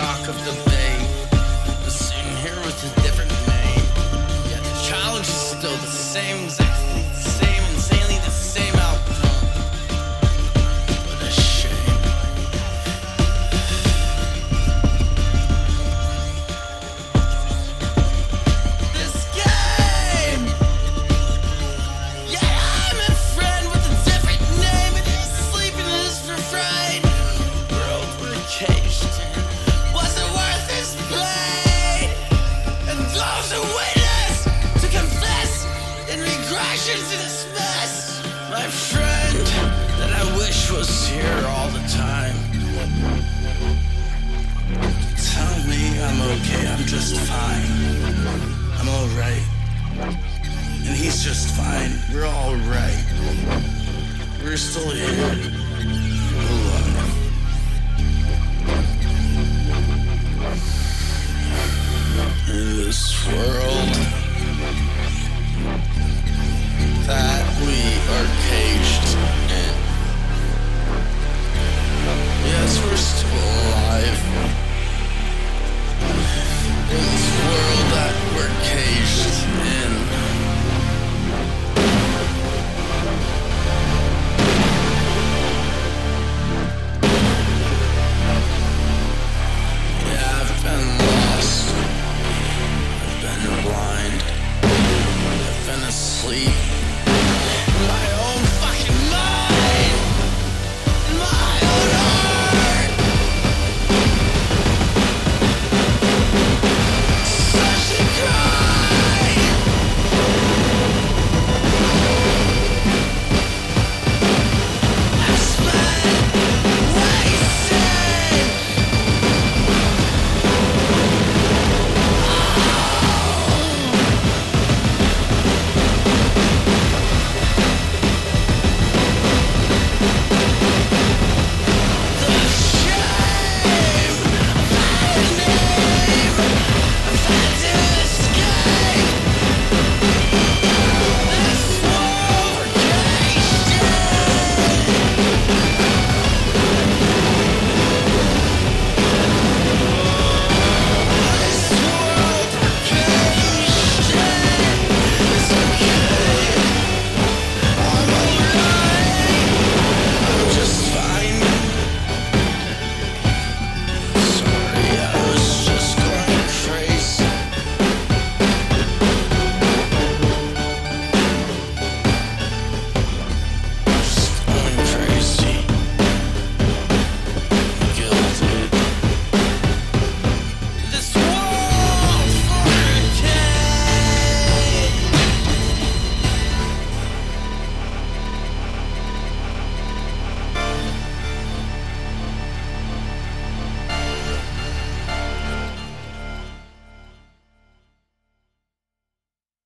stock of the bay. I'm sitting here with a different name. Yeah, the challenge is still the same, exactly the same, insanely the same outcome. What a shame. This game! Yeah, I'm a friend with a different name, and he's sleeping in his refrain. World we're caged. reaction to this mess. My friend that I wish was here all the time. Tell me I'm okay, I'm just fine. I'm alright. And he's just fine. We're alright. We're still here.